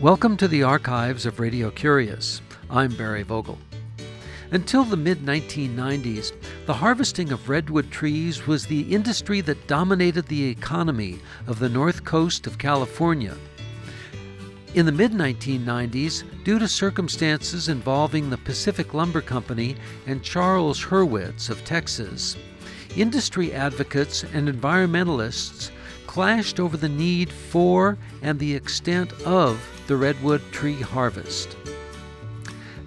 Welcome to the archives of Radio Curious. I'm Barry Vogel. Until the mid 1990s, the harvesting of redwood trees was the industry that dominated the economy of the north coast of California. In the mid 1990s, due to circumstances involving the Pacific Lumber Company and Charles Hurwitz of Texas, industry advocates and environmentalists clashed over the need for and the extent of the redwood tree harvest.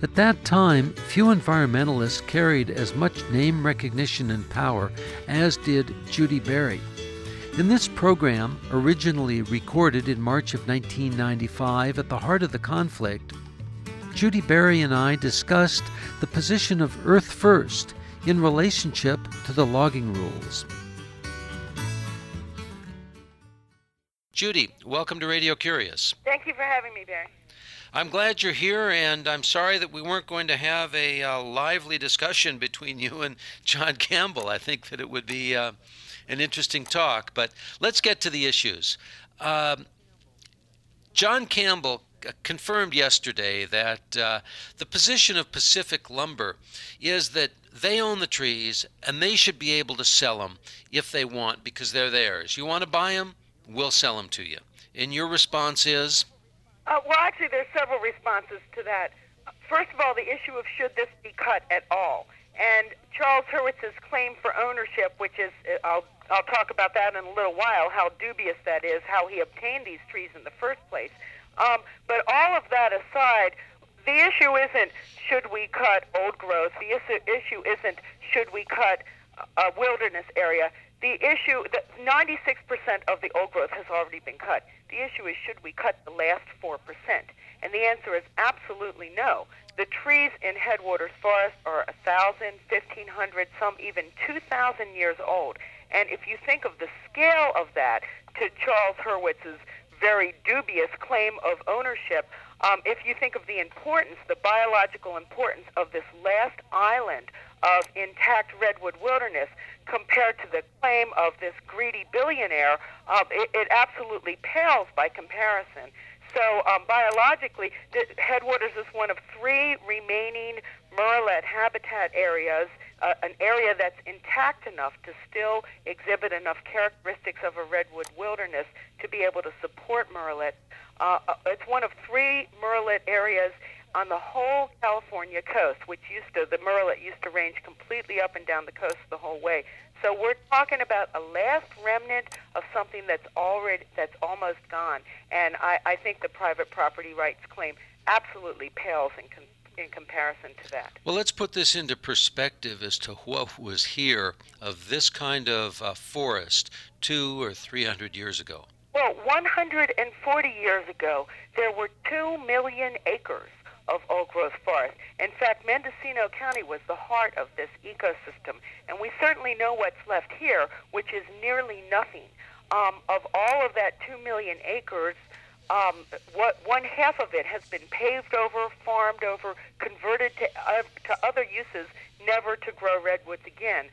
At that time, few environmentalists carried as much name recognition and power as did Judi Bari. In this program, originally recorded in March of 1995 at the heart of the conflict, Judi Bari and I discussed the position of Earth First in relationship to the logging rules. Judi, welcome to Radio Curious. Thank you for having me, Barry. I'm glad you're here, and I'm sorry that we weren't going to have a uh, lively discussion between you and John Campbell. I think that it would be uh, an interesting talk, but let's get to the issues. Um, John Campbell confirmed yesterday that uh, the position of Pacific Lumber is that they own the trees and they should be able to sell them if they want because they're theirs. You want to buy them? We'll sell them to you. And your response is? Uh, well, actually, there's several responses to that. First of all, the issue of should this be cut at all. And Charles Hurwitz's claim for ownership, which is, uh, I'll, I'll talk about that in a little while, how dubious that is, how he obtained these trees in the first place. Um, but all of that aside, the issue isn't should we cut old growth. The issue isn't should we cut a wilderness area. The issue that 96% of the old growth has already been cut. The issue is should we cut the last 4%? And the answer is absolutely no. The trees in Headwaters Forest are 1,000, 1,500, some even 2,000 years old. And if you think of the scale of that to Charles Hurwitz's very dubious claim of ownership, um, if you think of the importance, the biological importance of this last island of intact redwood wilderness compared to the claim of this greedy billionaire, um, it, it, absolutely pales by comparison. So, um, biologically, Headwaters is one of three remaining murrelet habitat areas, uh, an area that's intact enough to still exhibit enough characteristics of a redwood wilderness to be able to support murrelet. Uh, uh it's one of three murrelet areas on the whole California coast, which used to, the murrelet used to range completely up and down the coast the whole way. So we're talking about a last remnant of something that's already, that's almost gone. And I, I think the private property rights claim absolutely pales in, com- in comparison to that. Well, let's put this into perspective as to what was here of this kind of uh, forest two or three hundred years ago. Well, 140 years ago, there were 2 million acres of old growth forest. In fact, Mendocino County was the heart of this ecosystem, and we certainly know what's left here, which is nearly nothing. Um, of all of that 2 million acres, um, what one half of it has been paved over, farmed over, converted to, uh, to other uses, never to grow redwoods again.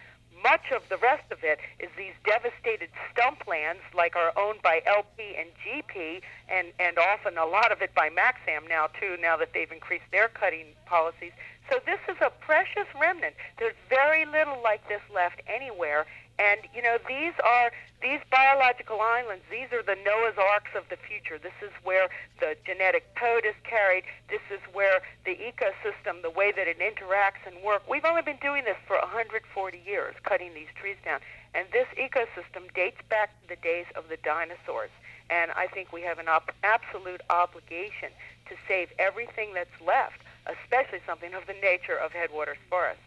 Much of the rest of it is these devastated stump lands, like are owned by LP and GP, and, and often a lot of it by MAXXAM now, too, now that they've increased their cutting policies. So this is a precious remnant. There's very little like this left anywhere, and you know, these are these biological islands. These are the Noah's Arks of the future. This is where the genetic code is carried. This is where the ecosystem, the way that it interacts and works. We've only been doing this for 140 years, cutting these trees down, and this ecosystem dates back to the days of the dinosaurs. And I think we have an op- absolute obligation to save everything that's left, especially something of the nature of Headwaters Forest.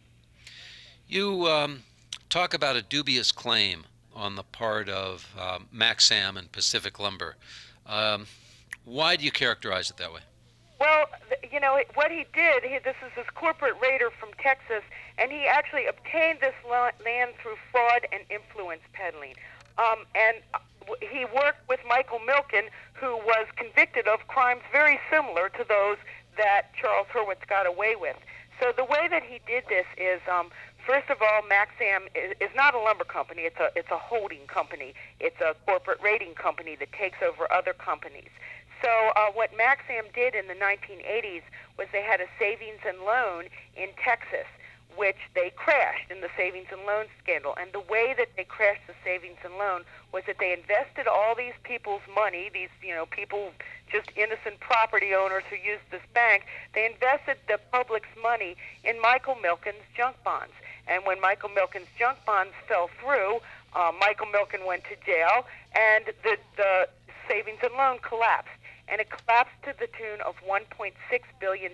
You. Um talk about a dubious claim on the part of um, MAXXAM and Pacific Lumber. Um, why do you characterize it that way? Well, you know what he did. He, this is this corporate raider from Texas, and he actually obtained this land through fraud and influence peddling. Um, and uh, he worked with Michael Milken, who was convicted of crimes very similar to those that Charles Hurwitz got away with. So the way that he did this is um, First of all, MAXXAM is, not a lumber company. It's a it's a holding company. It's a corporate rating company that takes over other companies. So uh, what MAXXAM did in the 1980s was they had a savings and loan in Texas, which they crashed in the savings and loan scandal. And the way that they crashed the savings and loan was that they invested all these people's money, these you know people, just innocent property owners who used this bank. They invested the public's money in Michael Milken's junk bonds. And when Michael Milken's junk bonds fell through, uh, Michael Milken went to jail, and the the savings and loan collapsed and it collapsed to the tune of $1.6 billion.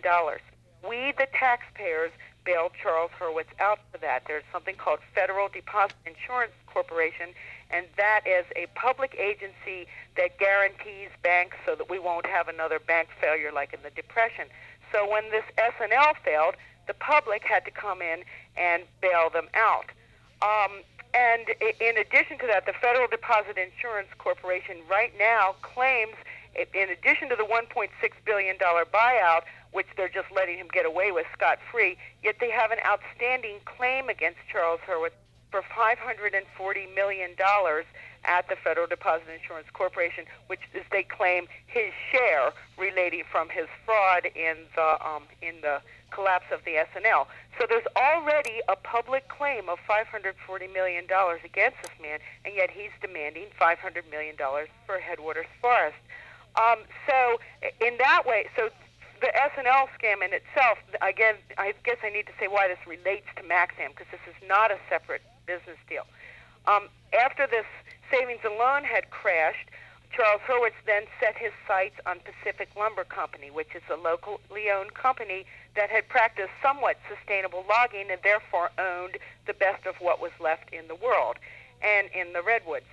We, the taxpayers, bailed Charles Hurwitz out for that. There's something called Federal Deposit Insurance Corporation, and that is a public agency that guarantees banks so that we won't have another bank failure like in the Depression. So when this S&L failed, the public had to come in and bail them out. Um, and in addition to that, the Federal Deposit Insurance Corporation right now claims in addition to the $1.6 billion buyout, which they're just letting him get away with scot free, yet they have an outstanding claim against Charles Hurwitz for $540 million at the Federal Deposit Insurance Corporation, which is, they claim, his share relating from his fraud in the um, in the collapse of the S&L. So there's already a public claim of $540 million against this man, and yet he's demanding $500 million for Headwaters Forest. Um, so in that way, so the S&L scam in itself, again, I guess I need to say why this relates to MAXXAM because this is not a separate business deal. Um, after this savings and loan had crashed, Charles Hurwitz then set his sights on Pacific Lumber Company, which is a locally owned company that had practiced somewhat sustainable logging and therefore owned the best of what was left in the world and in the redwoods.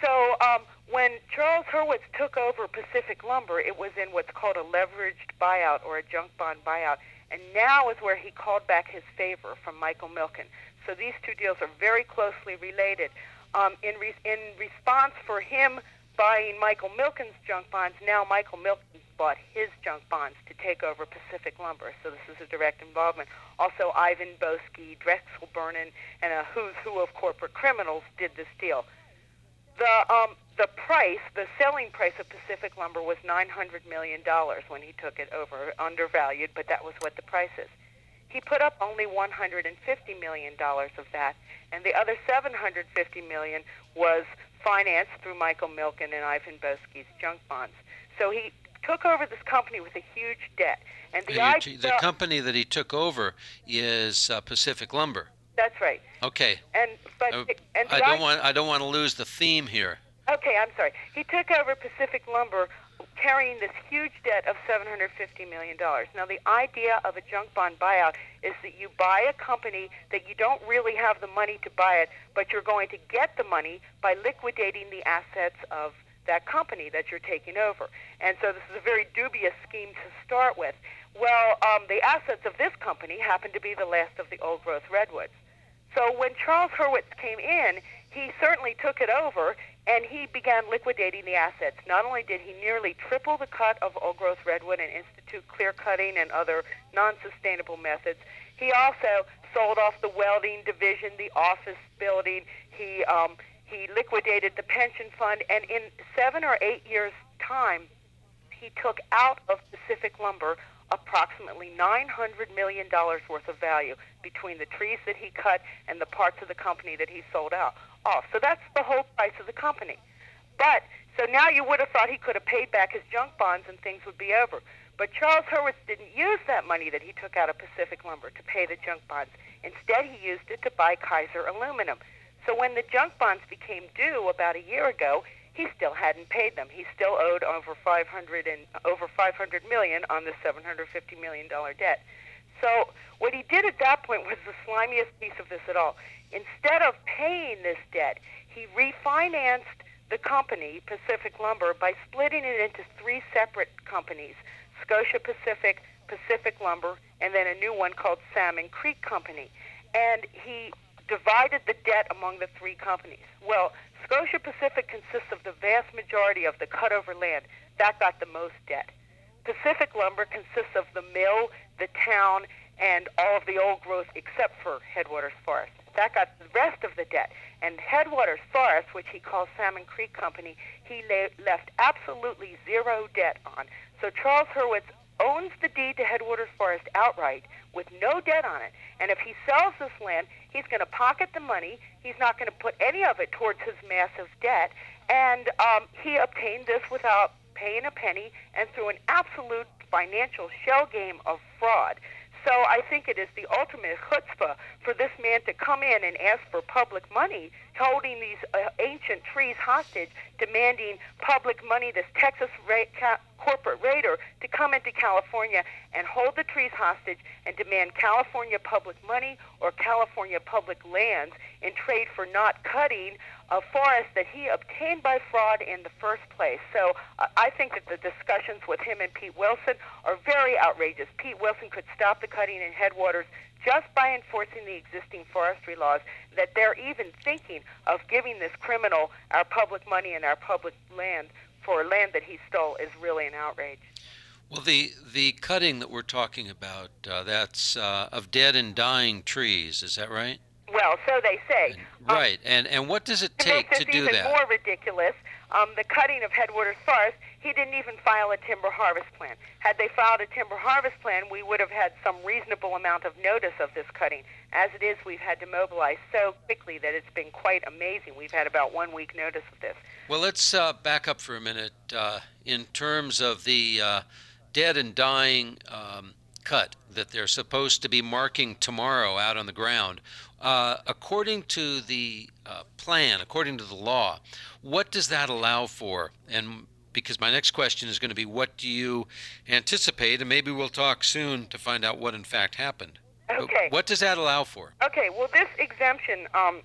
So um, when Charles Hurwitz took over Pacific Lumber, it was in what's called a leveraged buyout or a junk bond buyout. And now is where he called back his favor from Michael Milken. So these two deals are very closely related. Um, in, re- in response for him buying Michael Milken's junk bonds, now Michael Milken bought his junk bonds to take over Pacific Lumber. So this is a direct involvement. Also, Ivan Boesky, Drexel Burnham, and a who's who of corporate criminals did this deal. The um, the price, the selling price of Pacific Lumber was nine hundred million dollars when he took it over, undervalued, but that was what the price is. He put up only one hundred and fifty million dollars of that, and the other $750 million was financed through Michael Milken and Ivan Boesky's junk bonds. So he took over this company with a huge debt, and the and idea, the company that he took over is uh, Pacific Lumber. That's right. Okay. And but uh, and I don't want I don't want to lose the theme here. Okay, I'm sorry. He took over Pacific Lumber carrying this huge debt of $750 million. Now, the idea of a junk bond buyout is that you buy a company that you don't really have the money to buy it, but you're going to get the money by liquidating the assets of that company that you're taking over. And so this is a very dubious scheme to start with. Well, um, the assets of this company happen to be the last of the old growth redwoods. So when Charles Hurwitz came in, he certainly took it over and he began liquidating the assets. Not only did he nearly triple the cut of old growth redwood and institute clear cutting and other non sustainable methods, he also sold off the welding division, the office building. He um, he liquidated the pension fund, and in seven or eight years' time, he took out of Pacific Lumber approximately $900 million worth of value between the trees that he cut and the parts of the company that he sold out off. So that's the whole price of the company. But so now you would have thought he could have paid back his junk bonds and things would be over. But Charles Hurwitz didn't use that money that he took out of Pacific Lumber to pay the junk bonds. Instead, he used it to buy Kaiser Aluminum. So when the junk bonds became due about a year ago, he still hadn't paid them. He still owed over 500 and over 500 million on the 750 million dollar debt. So what he did at that point was the slimiest piece of this at all. Instead of paying this debt, he refinanced the company, Pacific Lumber, by splitting it into three separate companies Scotia Pacific, Pacific Lumber, and then a new one called Salmon Creek Company. And he divided the debt among the three companies. Well, Scotia Pacific consists of the vast majority of the cutover land. That got the most debt. Pacific Lumber consists of the mill, the town, and all of the old growth except for Headwaters Forest. That got the rest of the debt. And Headwaters Forest, which he calls Salmon Creek Company, he la- left absolutely zero debt on. So Charles Hurwitz owns the deed to Headwaters Forest outright with no debt on it. And if he sells this land, he's going to pocket the money. He's not going to put any of it towards his massive debt. And um, he obtained this without paying a penny and through an absolute financial shell game of fraud. So I think it is the ultimate chutzpah for this man to come in and ask for public money, holding these uh, ancient trees hostage, demanding public money, this Texas ra- ca- corporate raider, to come into California and hold the trees hostage and demand California public money or California public lands in trade for not cutting a forest that he obtained by fraud in the first place. So uh, I think that the discussions with him and Pete Wilson are very outrageous. Pete Wilson could stop the cutting in headwaters just by enforcing the existing forestry laws. That they're even thinking of giving this criminal our public money and our public land for land that he stole is really an outrage. Well, the the cutting that we're talking about, uh, that's uh, of dead and dying trees. Is that right? Well, so they say. Right, and and what does it take to, to do even that? more ridiculous, um, the cutting of Headwaters Forest, he didn't even file a timber harvest plan. Had they filed a timber harvest plan, we would have had some reasonable amount of notice of this cutting. As it is, we've had to mobilize so quickly that it's been quite amazing. We've had about one week notice of this. Well, let's uh, back up for a minute. Uh, in terms of the uh, dead and dying um, cut that they're supposed to be marking tomorrow out on the ground, uh, according to the uh, plan, according to the law, what does that allow for? And because my next question is going to be, what do you anticipate? And maybe we'll talk soon to find out what in fact happened. Okay. But what does that allow for? Okay. Well, this exemption, um,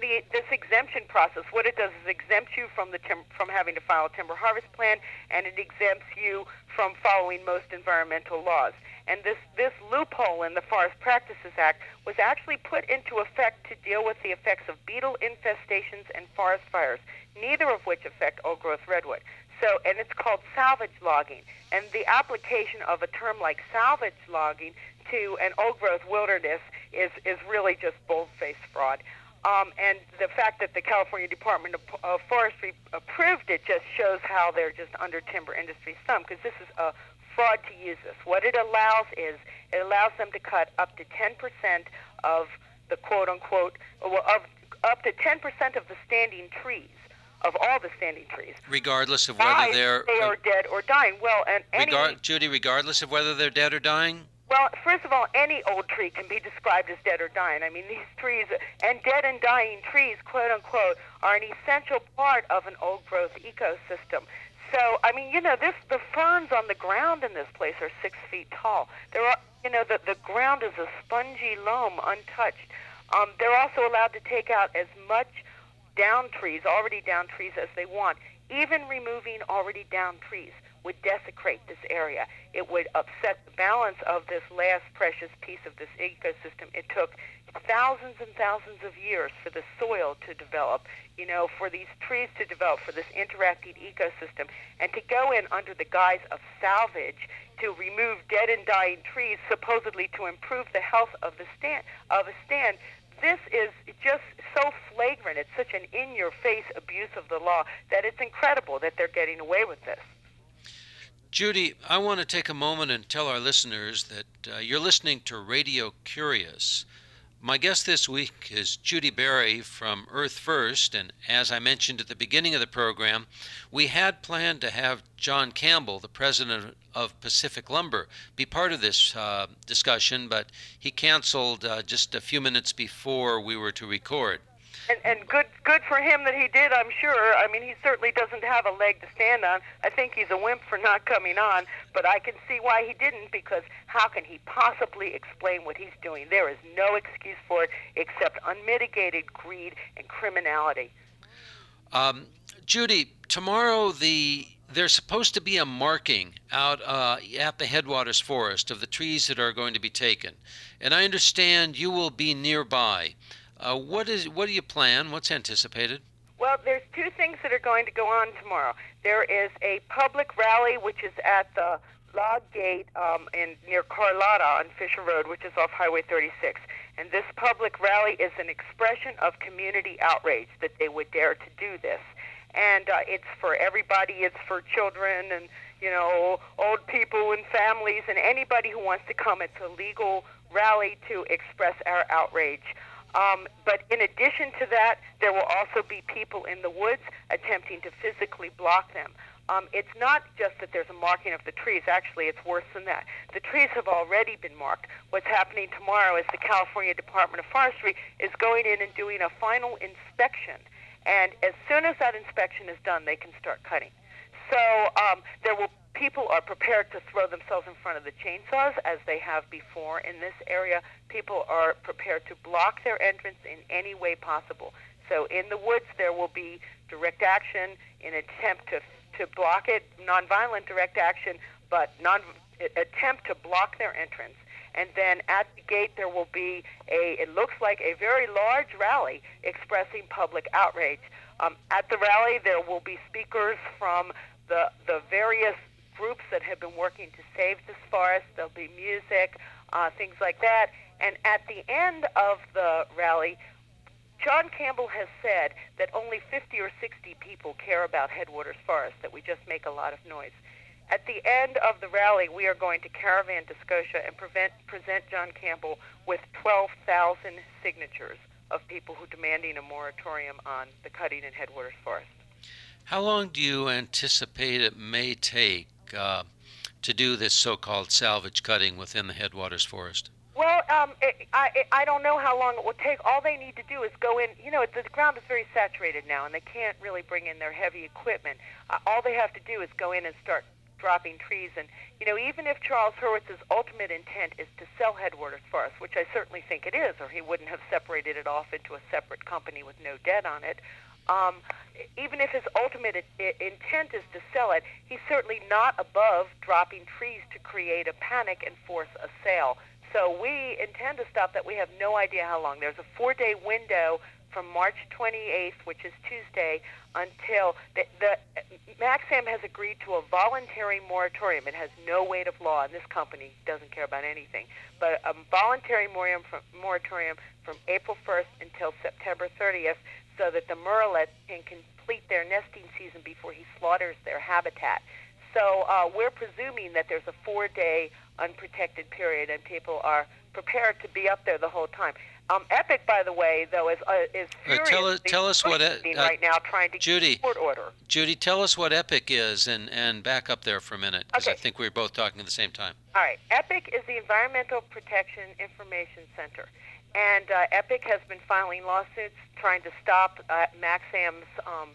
the this exemption process, what it does is exempt you from the tim- from having to file a timber harvest plan, and it exempts you from following most environmental laws. And this this loophole in the Forest Practices Act was actually put into effect to deal with the effects of beetle infestations and forest fires, neither of which affect old growth redwood. So, and it's called salvage logging. And the application of a term like salvage logging to an old growth wilderness is, is really just bold faced fraud. Um, and the fact that the California Department of, of Forestry approved it just shows how they're just under timber industry's thumb because this is a fraud to use this. What it allows is it allows them to cut up to 10% of the quote unquote, well, of up to 10% of the standing trees, of all the standing trees. Regardless of whether they're they are uh, dead or dying. Well, and any regard, Judi, regardless of whether they're dead or dying. well, first of all, any old tree can be described as dead or dying. I mean, these trees and dead and dying trees, quote unquote, are an essential part of an old growth ecosystem. So, I mean, you know, this the ferns on the ground in this place are six feet tall. There are, you know, the the ground is a spongy loam, untouched. Um, they're also allowed to take out as much down trees, already down trees, as they want. Even removing already down trees would desecrate this area. It would upset the balance of this last precious piece of this ecosystem. It took thousands and thousands of years for the soil to develop, you know, for these trees to develop, for this interacting ecosystem. And to go in under the guise of salvage to remove dead and dying trees, supposedly to improve the health of the stand of a stand, this is just so flagrant. It's such an in-your-face abuse of the law that it's incredible that they're getting away with this. Judi, I want to take a moment and tell our listeners that uh, you're listening to Radio Curious. My guest this week is Judi Bari from Earth First, and as I mentioned at the beginning of the program, we had planned to have John Campbell, the president of Pacific Lumber, be part of this uh, discussion, but he canceled uh, just a few minutes before we were to record. And, and good, good for him that he did. I'm sure. I mean, he certainly doesn't have a leg to stand on. I think he's a wimp for not coming on, but I can see why he didn't. Because how can he possibly explain what he's doing? There is no excuse for it except unmitigated greed and criminality. Um, Judi, tomorrow the there's supposed to be a marking out uh, at the headwaters forest of the trees that are going to be taken, and I understand you will be nearby. Uh, what is what do you plan? What's anticipated? Well, there's two things that are going to go on tomorrow. There is a public rally which is at the Log Gate um, in near Carlotta on Fisher Road, which is off Highway 36, And this public rally is an expression of community outrage that they would dare to do this. And uh, it's for everybody. It's for children and you know old people and families and anybody who wants to come. It's a legal rally to express our outrage. Um, but in addition to that, there will also be people in the woods attempting to physically block them. Um, it's not just that there's a marking of the trees. Actually, it's worse than that. The trees have already been marked. What's happening tomorrow is the California Department of Forestry is going in and doing a final inspection. And as soon as that inspection is done, they can start cutting. So um, there will people are prepared to throw themselves in front of the chainsaws as they have before in this area. People are prepared to block their entrance in any way possible. So in the woods, there will be direct action in attempt to to block it, nonviolent direct action, but non attempt to block their entrance. And then at the gate there will be a it looks like a very large rally expressing public outrage. Um, at the rally there will be speakers from the the various groups that have been working to save this forest. There'll be music, uh, things like that. And at the end of the rally, John Campbell has said that only 50 or 60 people care about Headwaters Forest, that we just make a lot of noise. At the end of the rally, we are going to caravan to Scotia and prevent, present John Campbell with 12,000 signatures of people who are demanding a moratorium on the cutting in Headwaters Forest. How long do you anticipate it may take uh, to do this so-called salvage cutting within the Headwaters Forest? Well, um, it, I I don't know how long it will take. All they need to do is go in. You know, the ground is very saturated now, and they can't really bring in their heavy equipment. Uh, all they have to do is go in and start dropping trees. And you know, even if Charles Hurwitz's ultimate intent is to sell Headwaters Forest, which I certainly think it is, or he wouldn't have separated it off into a separate company with no debt on it. Um, even if his ultimate intent is to sell it, he's certainly not above dropping trees to create a panic and force a sale. So we intend to stop that. We have no idea how long. There's a four-day window from March 28th, which is Tuesday, until the, the MAXXAM has agreed to a voluntary moratorium. It has no weight of law, and this company doesn't care about anything. But a voluntary moratorium from, moratorium from April 1st until September 30th, so that the murrelet can complete their nesting season before he slaughters their habitat. So uh, we're presuming that there's a four-day unprotected period, and people are prepared to be up there the whole time. Um, Epic, by the way, though, is uh, is uh, tell us, tell us what uh, right now trying to Judi, court order. Judi, tell us what Epic is, and and back up there for a minute because okay. I think we are both talking at the same time. All right, Epic is the Environmental Protection Information Center, and uh, Epic has been filing lawsuits trying to stop uh, MAXXAM's um,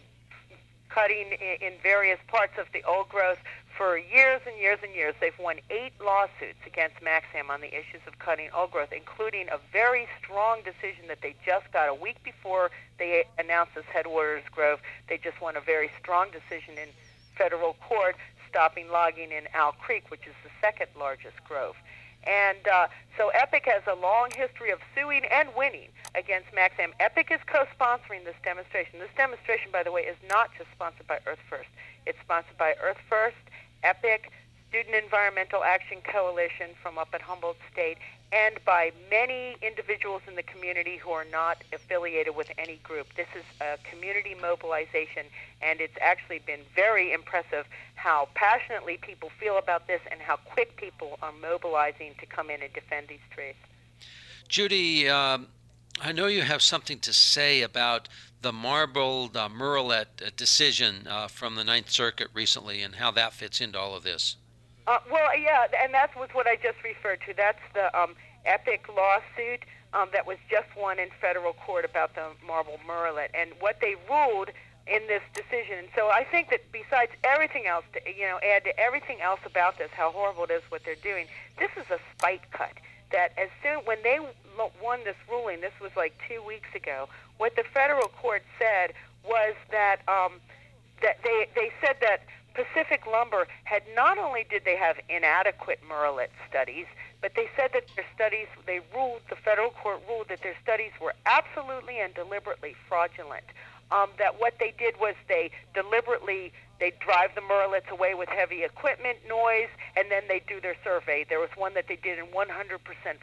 cutting in, in various parts of the old growth for years and years and years. They've won eight lawsuits against MAXXAM on the issues of cutting old growth, including a very strong decision that they just got a week before they announced this Headwaters Grove. They just won a very strong decision in federal court stopping logging in Owl Creek, which is the second largest grove. And uh, so Epic has a long history of suing and winning against MAXXAM. Epic is co-sponsoring this demonstration. This demonstration, by the way, is not just sponsored by Earth First. It's sponsored by Earth First, Epic, Student Environmental Action Coalition from up at Humboldt State, and by many individuals in the community who are not affiliated with any group. This is a community mobilization, and it's actually been very impressive how passionately people feel about this and how quick people are mobilizing to come in and defend these trees. Judi, um, I know you have something to say about the marbled uh, Murrelet decision uh, from the Ninth Circuit recently and how that fits into all of this. Uh, well, yeah, and that was what I just referred to. That's the um, epic lawsuit um, that was just won in federal court about the marble murrelet and what they ruled in this decision. So I think that besides everything else, to, you know, add to everything else about this, how horrible it is what they're doing. This is a spite cut. That as soon when they won this ruling, this was like two weeks ago. What the federal court said was that um, that they they said that Pacific Lumber had not only did they have inadequate murrelet studies, but they said that their studies, they ruled, the federal court ruled that their studies were absolutely and deliberately fraudulent. Um, that what they did was they deliberately they drive the murrelets away with heavy equipment, noise, and then they do their survey. There was one that they did in 100%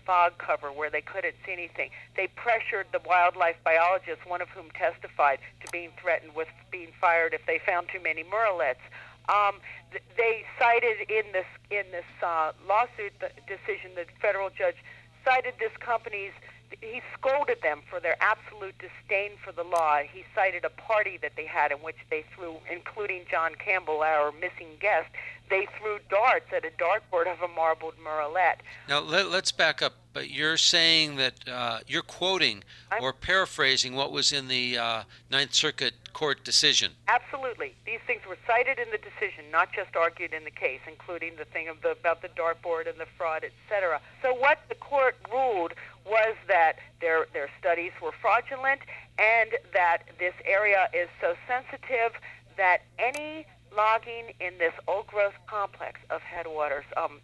fog cover where they couldn't see anything. They pressured the wildlife biologists, one of whom testified to being threatened with being fired if they found too many murrelets. Um, th- they cited in this in this uh, lawsuit decision, the federal judge cited this company's he scolded them for their absolute disdain for the law. He cited a party that they had in which they threw, including John Campbell, our missing guest, they threw darts at a dartboard of a marbled murrelet. Now let, us back up. But you're saying that uh, you're quoting I'm, or paraphrasing what was in the uh, Ninth Circuit Court decision. Absolutely, these things were cited in the decision, not just argued in the case, including the thing the, about the dartboard and the fraud, etc. So what the court ruled was that their their studies were fraudulent and that this area is so sensitive that any logging in this old growth complex of headwaters, um,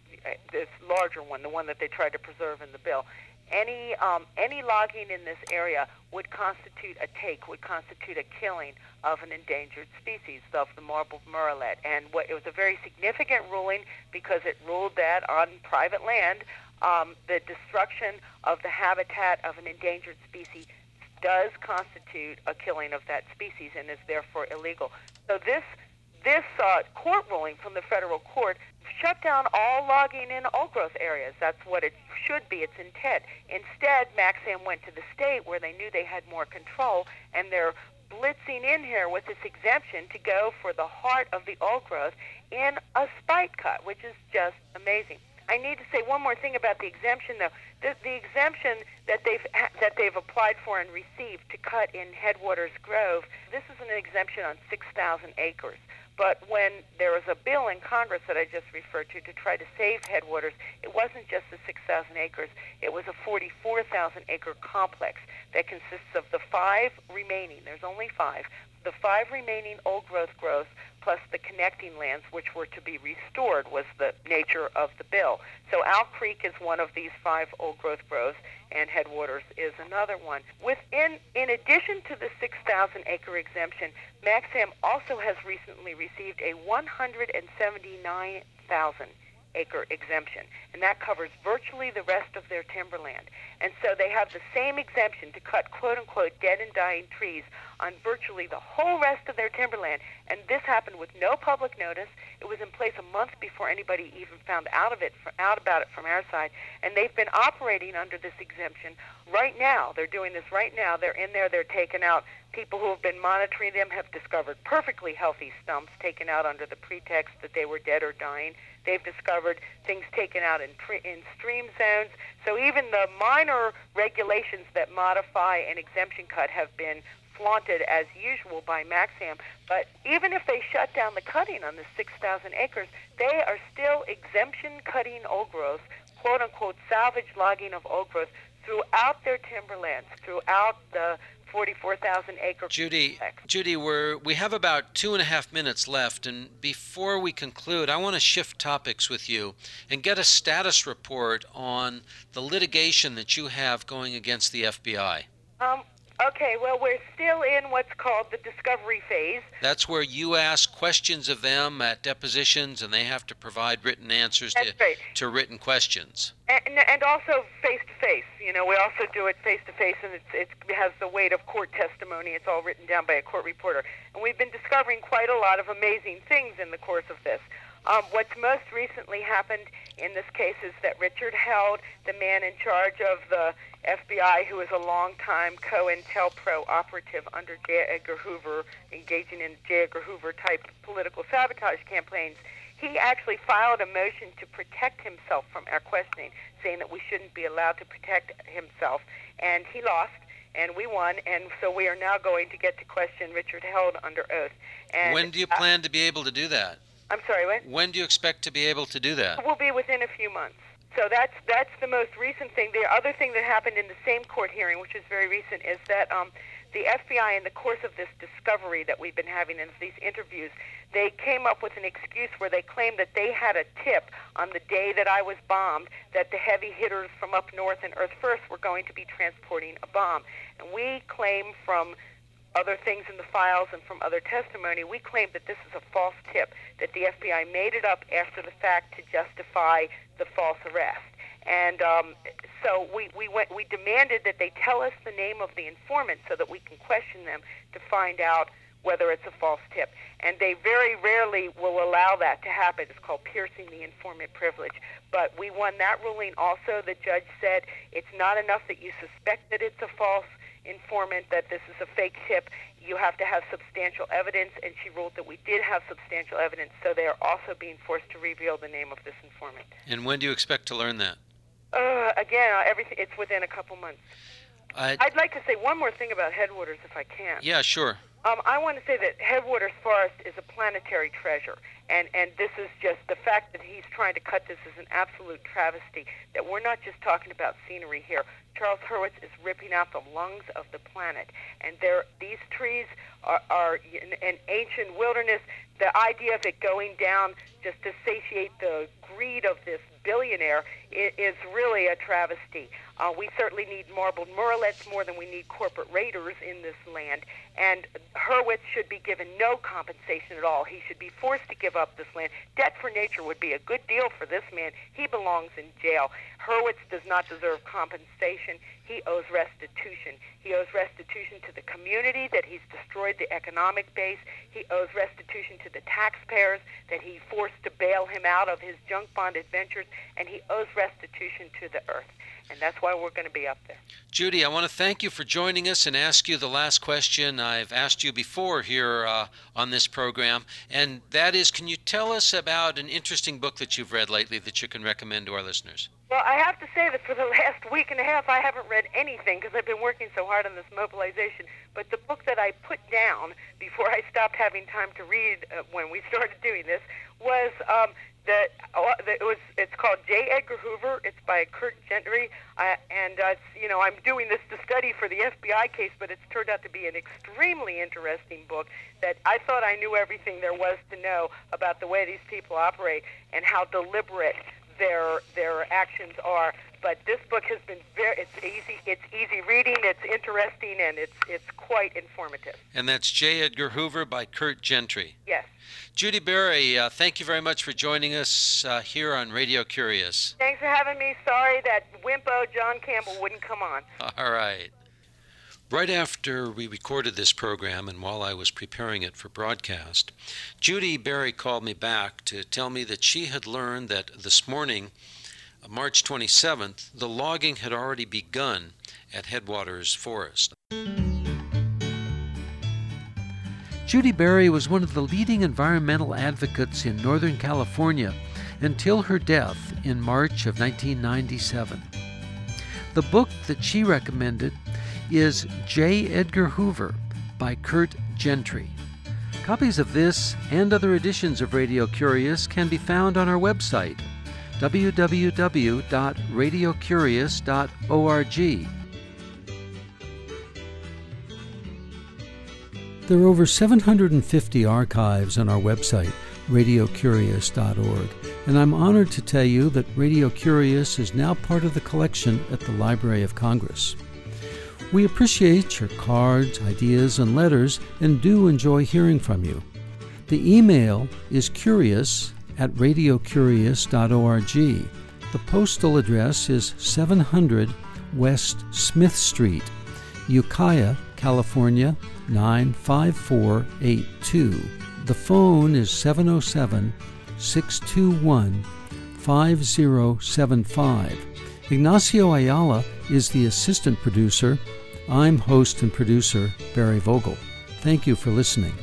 this larger one, the one that they tried to preserve in the bill, any um, any logging in this area would constitute a take, would constitute a killing of an endangered species of the marbled murrelet. And what, it was a very significant ruling because it ruled that on private land, um, the destruction of the habitat of an endangered species does constitute a killing of that species and is therefore illegal. So this this uh, court ruling from the federal court shut down all logging in old growth areas. That's what it should be, its intent. Instead, MAXXAM went to the state where they knew they had more control, and they're blitzing in here with this exemption to go for the heart of the old growth in a spite cut, which is just amazing. I need to say one more thing about the exemption, though. The, the exemption that they've that they've applied for and received to cut in Headwaters Grove, this is an exemption on 6,000 acres. But when there was a bill in Congress that I just referred to to try to save headwaters, it wasn't just the 6,000 acres, it was a 44,000 acre complex that consists of the five remaining, there's only five, the five remaining old growth growths plus the connecting lands which were to be restored was the nature of the bill. So Owl Creek is one of these five old growth growths and Headwaters is another one. Within in addition to the 6,000 acre exemption, MAXXAM also has recently received a 179,000 acre exemption, and that covers virtually the rest of their timberland. And so they have the same exemption to cut quote unquote dead and dying trees on virtually the whole rest of their timberland. And this happened with no public notice. It was in place a month before anybody even found out of it out about it from our side. And they've been operating under this exemption right now. They're doing this right now. They're in there, they're taking out people who have been monitoring them have discovered perfectly healthy stumps taken out under the pretext that they were dead or dying. They've discovered things taken out in, pre- in stream zones. So even the minor regulations that modify an exemption cut have been flaunted as usual by MAXXAM. But even if they shut down the cutting on the 6,000 acres, they are still exemption cutting old growth, quote unquote salvage logging of old growth throughout their timberlands, throughout the 44,000 acre Judi, Judi, we're, we have about two and a half minutes left, and before we conclude, I want to shift topics with you and get a status report on the litigation that you have going against the FBI. Um, Okay, well, we're still in what's called the discovery phase. That's where you ask questions of them at depositions, and they have to provide written answers to, right. to written questions. And, and also face to face. You know, we also do it face to face, and it's, it has the weight of court testimony. It's all written down by a court reporter. And we've been discovering quite a lot of amazing things in the course of this. Um, what's most recently happened in this case is that Richard Held, the man in charge of the FBI, who was a longtime COINTELPRO operative under J. Edgar Hoover, engaging in J. Edgar Hoover type political sabotage campaigns, he actually filed a motion to protect himself from our questioning, saying that we shouldn't be allowed to protect himself. And he lost, and we won, and so we are now going to get to question Richard Held under oath. And, when do you plan uh, to be able to do that? I'm sorry, what? When do you expect to be able to do that? We'll be within a few months. So that's that's the most recent thing. The other thing that happened in the same court hearing, which is very recent, is that um, the FBI, in the course of this discovery that we've been having in these interviews, they came up with an excuse where they claimed that they had a tip on the day that I was bombed that the heavy hitters from up north and Earth First were going to be transporting a bomb. And we claim from other things in the files and from other testimony, we claim that this is a false tip, that the FBI made it up after the fact to justify the false arrest. And um, so we, we, went, we demanded that they tell us the name of the informant so that we can question them to find out whether it's a false tip. And they very rarely will allow that to happen. It's called piercing the informant privilege. But we won that ruling also. The judge said it's not enough that you suspect that it's a false informant, that this is a fake tip. You have to have substantial evidence, and she ruled that we did have substantial evidence, so they are also being forced to reveal the name of this informant. And when do you expect to learn that? Uh, again, uh, everything it's within a couple months. I, I'd like to say one more thing about Headwaters, if I can. yeah, sure. Um, I want to say that Headwaters Forest is a planetary treasure, and and this is just the fact that he's trying to cut this is an absolute travesty. That we're not just talking about scenery here. Charles Hurwitz is ripping out the lungs of the planet, and there these trees are, are an ancient wilderness. The idea of it going down just to satiate the greed of this billionaire is really a travesty. Uh, we certainly need marbled murrelets more than we need corporate raiders in this land. And Hurwitz should be given no compensation at all. He should be forced to give up this land. Debt for nature would be a good deal for this man. He belongs in jail. Hurwitz does not deserve compensation. He owes restitution. He owes restitution to the community that he's destroyed the economic base. He owes restitution to the taxpayers that he forced to bail him out of his junk bond adventures. And he owes restitution to the earth. And that's why we're going to be up there. Judi, I want to thank you for joining us and ask you the last question I've asked you before here uh, on this program. And that is can you tell us about an interesting book that you've read lately that you can recommend to our listeners? Well, I have to say that for the last week and a half, I haven't read anything because I've been working so hard on this mobilization. But the book that I put down before I stopped having time to read uh, when we started doing this was um, the, uh, it was it's called J. Edgar Hoover. It's by Kurt Gentry, uh, and uh, you know I'm doing this to study for the FBI case, but it's turned out to be an extremely interesting book that I thought I knew everything there was to know about the way these people operate and how deliberate their their actions are. But this book has been very it's easy it's easy reading, it's interesting and it's it's quite informative. And that's J. Edgar Hoover by Kurt Gentry. Yes. Judi Bari, uh, thank you very much for joining us uh, here on Radio Curious. Thanks for having me. Sorry that wimpo John Campbell wouldn't come on. All right. Right after we recorded this program and while I was preparing it for broadcast, Judi Bari called me back to tell me that she had learned that this morning, uh, March 27th, the logging had already begun at Headwaters Forest. Judi Bari was one of the leading environmental advocates in Northern California until her death in March of 1997. The book that she recommended is J. Edgar Hoover by Kurt Gentry. Copies of this and other editions of Radio Curious can be found on our website, www.radiocurious.org. There are over 750 archives on our website, radiocurious.org, and I'm honored to tell you that Radio Curious is now part of the collection at the Library of Congress. We appreciate your cards, ideas, and letters and do enjoy hearing from you. The email is curious at radiocurious.org. The postal address is 700 West Smith Street, Ukiah, California 95482. The phone is 707 621 5075. Ignacio Ayala is the assistant producer. I'm host and producer Barry Vogel. Thank you for listening.